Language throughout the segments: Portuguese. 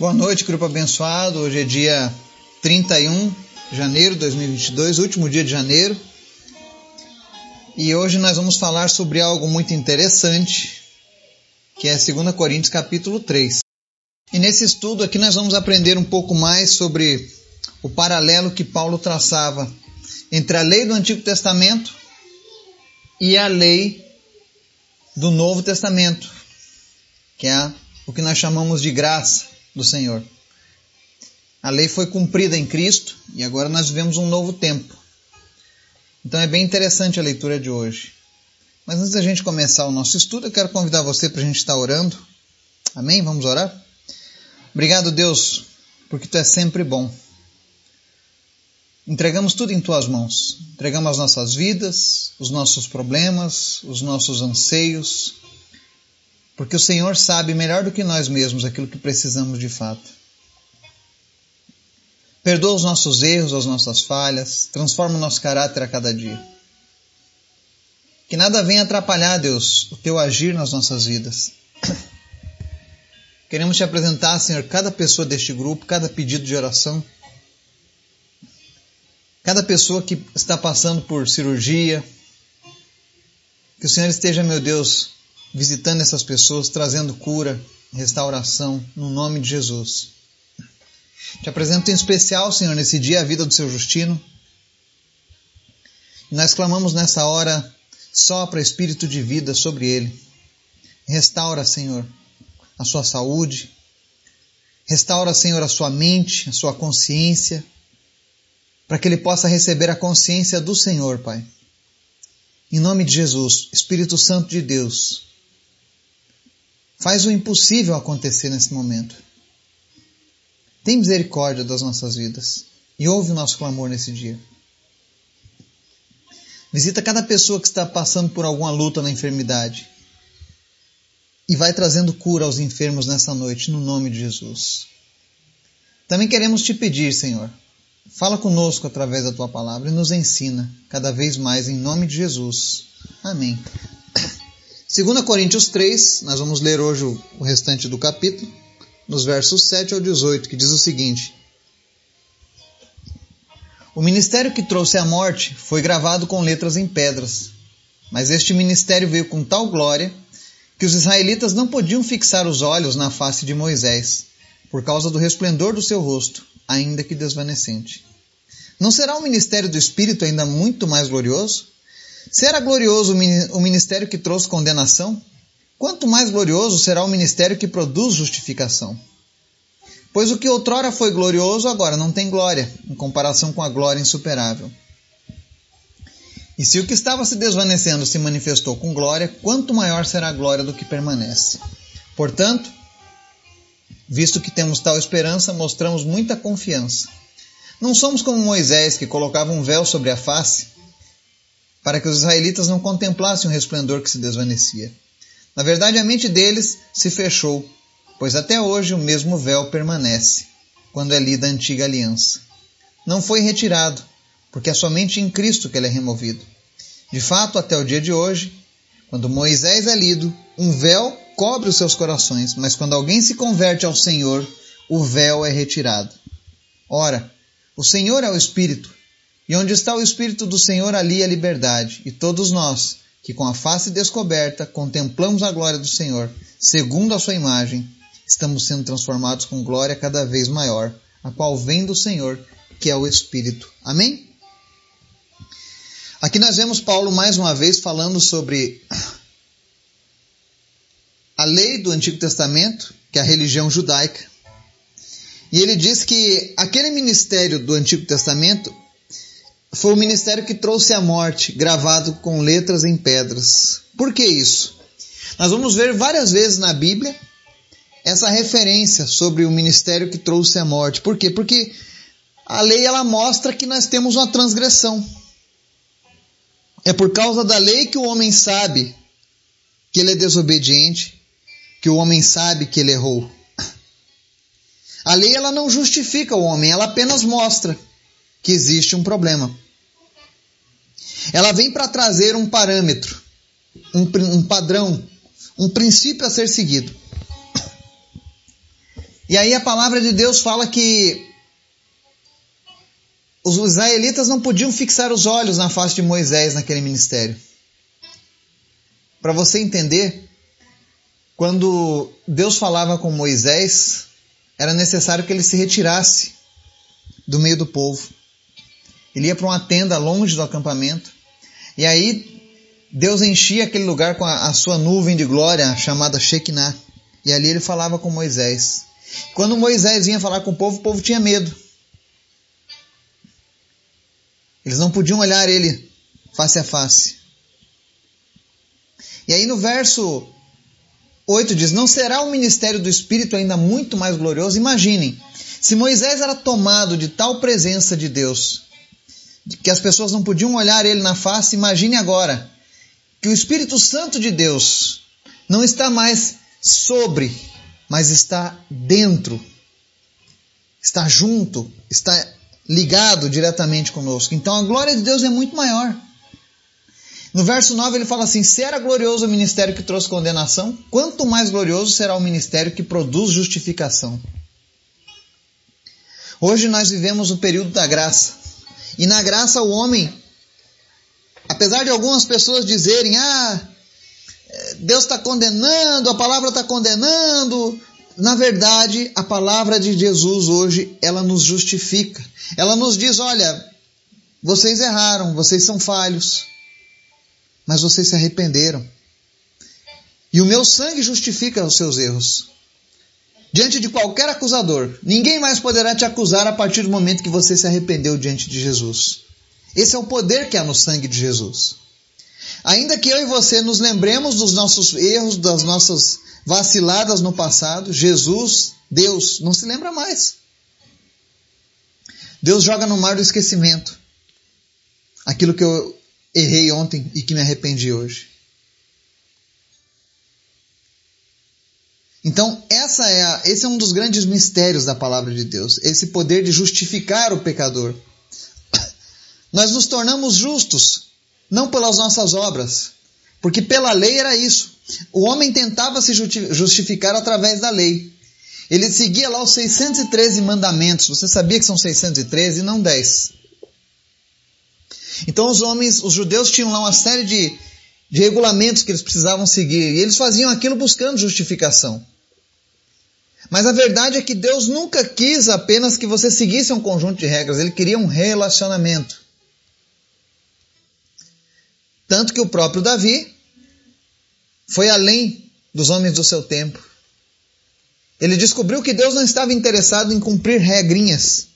Boa noite, grupo abençoado. Hoje é dia 31 de janeiro de 2022, último dia de janeiro. E hoje nós vamos falar sobre algo muito interessante, que é 2 Coríntios capítulo 3. E nesse estudo aqui nós vamos aprender um pouco mais sobre o paralelo que Paulo traçava entre a lei do Antigo Testamento e a lei do Novo Testamento, que é o que nós chamamos de graça do Senhor. A lei foi cumprida em Cristo e agora nós vivemos um novo tempo. Então é bem interessante a leitura de hoje. Mas antes da gente começar o nosso estudo, eu quero convidar você para a gente estar orando. Amém? Vamos orar? Obrigado, Deus, porque Tu é sempre bom. Entregamos tudo em Tuas mãos. Entregamos as nossas vidas, os nossos problemas, os nossos anseios, porque o Senhor sabe melhor do que nós mesmos aquilo que precisamos de fato. Perdoa os nossos erros, as nossas falhas, transforma o nosso caráter a cada dia. Que nada venha atrapalhar, Deus, o teu agir nas nossas vidas. Queremos te apresentar, Senhor, cada pessoa deste grupo, cada pedido de oração, cada pessoa que está passando por cirurgia. Que o Senhor esteja, meu Deus, visitando essas pessoas, trazendo cura, restauração, no nome de Jesus. Te apresento em especial, Senhor, nesse dia a vida do seu Justino. Nós clamamos nessa hora, sopra espírito de vida sobre ele. Restaura, Senhor, a sua saúde. Restaura, Senhor, a sua mente, a sua consciência, para que ele possa receber a consciência do Senhor, Pai. Em nome de Jesus, Espírito Santo de Deus, Faz o impossível acontecer nesse momento. Tem misericórdia das nossas vidas e ouve o nosso clamor nesse dia. Visita cada pessoa que está passando por alguma luta na enfermidade e vai trazendo cura aos enfermos nessa noite, no nome de Jesus. Também queremos te pedir, Senhor, fala conosco através da tua palavra e nos ensina cada vez mais em nome de Jesus. Amém. 2 Coríntios 3, nós vamos ler hoje o restante do capítulo, nos versos 7 ao 18, que diz o seguinte: O ministério que trouxe a morte foi gravado com letras em pedras, mas este ministério veio com tal glória que os israelitas não podiam fixar os olhos na face de Moisés, por causa do resplendor do seu rosto, ainda que desvanecente. Não será o ministério do Espírito ainda muito mais glorioso? Se era glorioso o ministério que trouxe condenação, quanto mais glorioso será o ministério que produz justificação. Pois o que outrora foi glorioso agora não tem glória, em comparação com a glória insuperável. E se o que estava se desvanecendo se manifestou com glória, quanto maior será a glória do que permanece. Portanto, visto que temos tal esperança, mostramos muita confiança. Não somos como Moisés, que colocava um véu sobre a face para que os israelitas não contemplassem o resplendor que se desvanecia. Na verdade, a mente deles se fechou, pois até hoje o mesmo véu permanece, quando é lida a antiga aliança. Não foi retirado, porque é somente em Cristo que ele é removido. De fato, até o dia de hoje, quando Moisés é lido, um véu cobre os seus corações, mas quando alguém se converte ao Senhor, o véu é retirado. Ora, o Senhor é o Espírito, e onde está o Espírito do Senhor, ali a liberdade. E todos nós, que com a face descoberta contemplamos a glória do Senhor, segundo a sua imagem, estamos sendo transformados com glória cada vez maior, a qual vem do Senhor, que é o Espírito. Amém? Aqui nós vemos Paulo mais uma vez falando sobre a lei do Antigo Testamento, que é a religião judaica. E ele diz que aquele ministério do Antigo Testamento foi o ministério que trouxe a morte, gravado com letras em pedras. Por que isso? Nós vamos ver várias vezes na Bíblia essa referência sobre o ministério que trouxe a morte. Por quê? Porque a lei ela mostra que nós temos uma transgressão. É por causa da lei que o homem sabe que ele é desobediente, que o homem sabe que ele errou. A lei ela não justifica o homem, ela apenas mostra que existe um problema. Ela vem para trazer um parâmetro, um, um padrão, um princípio a ser seguido. E aí a palavra de Deus fala que os israelitas não podiam fixar os olhos na face de Moisés naquele ministério. Para você entender, quando Deus falava com Moisés, era necessário que ele se retirasse do meio do povo. Ele ia para uma tenda longe do acampamento. E aí Deus enchia aquele lugar com a, a sua nuvem de glória chamada Shekinah. E ali ele falava com Moisés. Quando Moisés vinha falar com o povo, o povo tinha medo. Eles não podiam olhar ele face a face. E aí no verso 8 diz: Não será o ministério do Espírito ainda muito mais glorioso? Imaginem, se Moisés era tomado de tal presença de Deus, que as pessoas não podiam olhar ele na face, imagine agora que o Espírito Santo de Deus não está mais sobre, mas está dentro, está junto, está ligado diretamente conosco. Então a glória de Deus é muito maior. No verso 9 ele fala assim: Se era glorioso o ministério que trouxe condenação, quanto mais glorioso será o ministério que produz justificação. Hoje nós vivemos o período da graça. E na graça o homem, apesar de algumas pessoas dizerem: Ah, Deus está condenando, a palavra está condenando, na verdade, a palavra de Jesus hoje, ela nos justifica. Ela nos diz, olha, vocês erraram, vocês são falhos, mas vocês se arrependeram. E o meu sangue justifica os seus erros. Diante de qualquer acusador, ninguém mais poderá te acusar a partir do momento que você se arrependeu diante de Jesus. Esse é o poder que há no sangue de Jesus. Ainda que eu e você nos lembremos dos nossos erros, das nossas vaciladas no passado, Jesus, Deus, não se lembra mais. Deus joga no mar do esquecimento aquilo que eu errei ontem e que me arrependi hoje. Então, essa é a, esse é um dos grandes mistérios da palavra de Deus, esse poder de justificar o pecador. Nós nos tornamos justos, não pelas nossas obras, porque pela lei era isso. O homem tentava se justificar através da lei. Ele seguia lá os 613 mandamentos. Você sabia que são 613 e não 10. Então os homens, os judeus tinham lá uma série de, de regulamentos que eles precisavam seguir. E eles faziam aquilo buscando justificação. Mas a verdade é que Deus nunca quis apenas que você seguisse um conjunto de regras. Ele queria um relacionamento. Tanto que o próprio Davi foi além dos homens do seu tempo. Ele descobriu que Deus não estava interessado em cumprir regrinhas.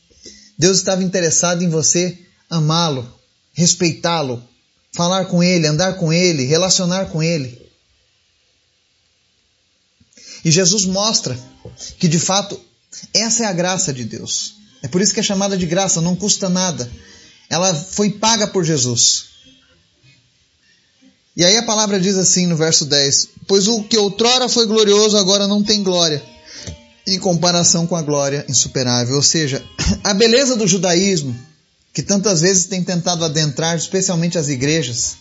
Deus estava interessado em você amá-lo, respeitá-lo, falar com ele, andar com ele, relacionar com ele. E Jesus mostra que de fato essa é a graça de Deus. É por isso que é chamada de graça, não custa nada. Ela foi paga por Jesus. E aí a palavra diz assim no verso 10: Pois o que outrora foi glorioso agora não tem glória, em comparação com a glória insuperável. Ou seja, a beleza do judaísmo, que tantas vezes tem tentado adentrar, especialmente as igrejas,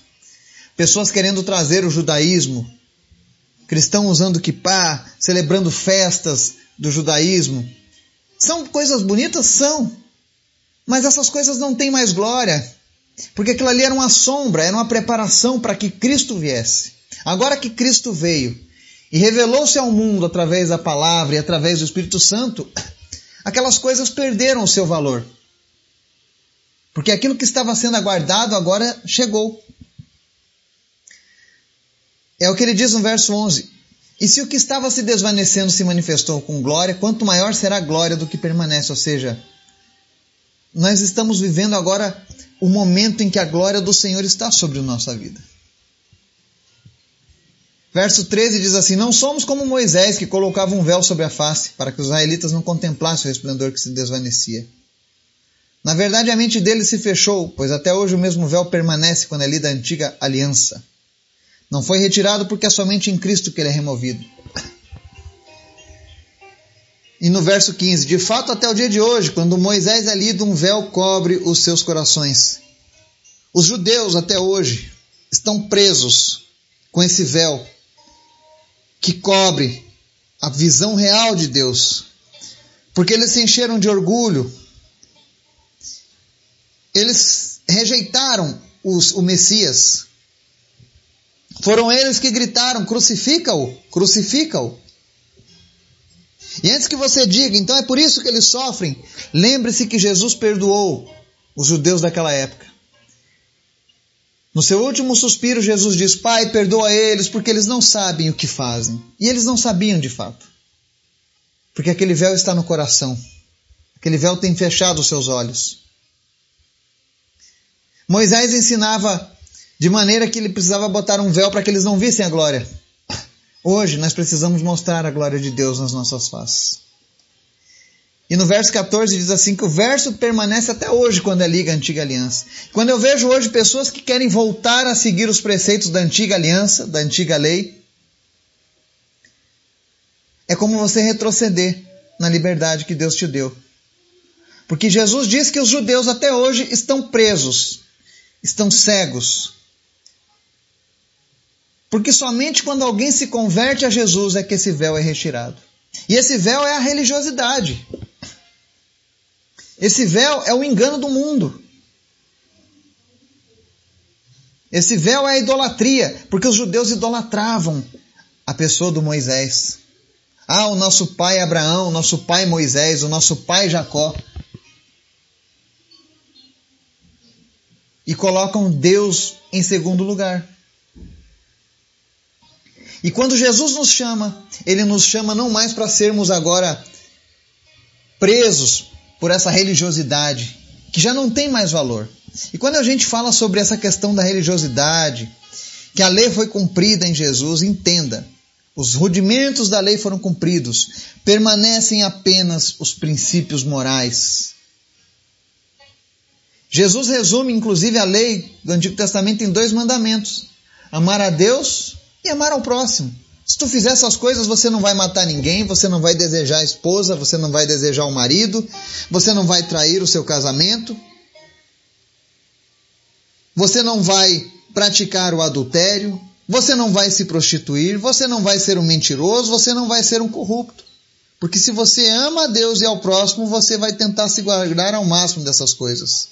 pessoas querendo trazer o judaísmo, cristãos usando kippah, celebrando festas do judaísmo. São coisas bonitas? São. Mas essas coisas não têm mais glória. Porque aquilo ali era uma sombra, era uma preparação para que Cristo viesse. Agora que Cristo veio e revelou-se ao mundo através da palavra e através do Espírito Santo, aquelas coisas perderam o seu valor. Porque aquilo que estava sendo aguardado agora chegou. É o que ele diz no verso 11. E se o que estava se desvanecendo se manifestou com glória, quanto maior será a glória do que permanece. Ou seja, nós estamos vivendo agora o momento em que a glória do Senhor está sobre a nossa vida. Verso 13 diz assim: Não somos como Moisés, que colocava um véu sobre a face, para que os israelitas não contemplassem o resplendor que se desvanecia. Na verdade, a mente deles se fechou, pois até hoje o mesmo véu permanece quando é lida a antiga aliança. Não foi retirado porque é somente em Cristo que ele é removido. E no verso 15: De fato, até o dia de hoje, quando Moisés é lido, um véu cobre os seus corações. Os judeus, até hoje, estão presos com esse véu que cobre a visão real de Deus. porque eles se encheram de orgulho, eles rejeitaram os, o Messias. Foram eles que gritaram: crucifica-o, crucifica-o. E antes que você diga, então é por isso que eles sofrem, lembre-se que Jesus perdoou os judeus daquela época. No seu último suspiro, Jesus diz: Pai, perdoa eles, porque eles não sabem o que fazem. E eles não sabiam de fato. Porque aquele véu está no coração. Aquele véu tem fechado os seus olhos. Moisés ensinava de maneira que ele precisava botar um véu para que eles não vissem a glória. Hoje nós precisamos mostrar a glória de Deus nas nossas faces. E no verso 14 diz assim que o verso permanece até hoje quando é liga a antiga aliança. Quando eu vejo hoje pessoas que querem voltar a seguir os preceitos da antiga aliança, da antiga lei, é como você retroceder na liberdade que Deus te deu. Porque Jesus diz que os judeus até hoje estão presos, estão cegos. Porque somente quando alguém se converte a Jesus é que esse véu é retirado. E esse véu é a religiosidade. Esse véu é o engano do mundo. Esse véu é a idolatria, porque os judeus idolatravam a pessoa do Moisés. Ah, o nosso pai Abraão, o nosso pai Moisés, o nosso pai Jacó. E colocam Deus em segundo lugar. E quando Jesus nos chama, ele nos chama não mais para sermos agora presos por essa religiosidade, que já não tem mais valor. E quando a gente fala sobre essa questão da religiosidade, que a lei foi cumprida em Jesus, entenda, os rudimentos da lei foram cumpridos, permanecem apenas os princípios morais. Jesus resume inclusive a lei do Antigo Testamento em dois mandamentos: amar a Deus e amar ao próximo. Se tu fizer essas coisas, você não vai matar ninguém, você não vai desejar a esposa, você não vai desejar o marido, você não vai trair o seu casamento, você não vai praticar o adultério, você não vai se prostituir, você não vai ser um mentiroso, você não vai ser um corrupto. Porque se você ama a Deus e ao próximo, você vai tentar se guardar ao máximo dessas coisas.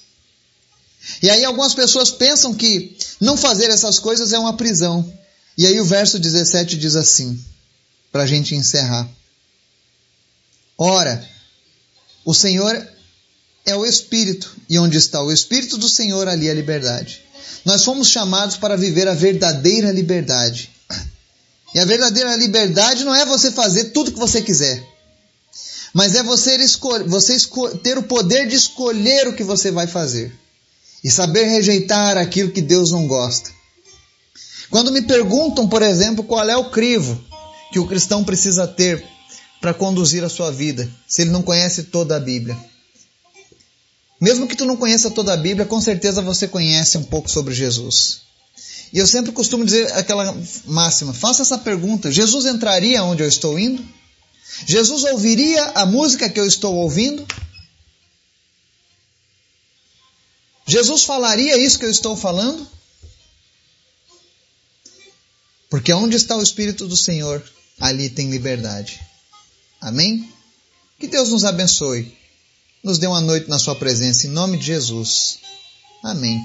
E aí algumas pessoas pensam que não fazer essas coisas é uma prisão. E aí o verso 17 diz assim, para a gente encerrar. Ora, o Senhor é o Espírito, e onde está o Espírito do Senhor, ali é a liberdade. Nós fomos chamados para viver a verdadeira liberdade. E a verdadeira liberdade não é você fazer tudo o que você quiser, mas é você, você ter o poder de escolher o que você vai fazer e saber rejeitar aquilo que Deus não gosta. Quando me perguntam, por exemplo, qual é o crivo que o cristão precisa ter para conduzir a sua vida, se ele não conhece toda a Bíblia, mesmo que tu não conheça toda a Bíblia, com certeza você conhece um pouco sobre Jesus. E eu sempre costumo dizer aquela máxima: faça essa pergunta: Jesus entraria onde eu estou indo? Jesus ouviria a música que eu estou ouvindo? Jesus falaria isso que eu estou falando? Porque onde está o Espírito do Senhor, ali tem liberdade. Amém? Que Deus nos abençoe nos dê uma noite na Sua presença, em nome de Jesus. Amém.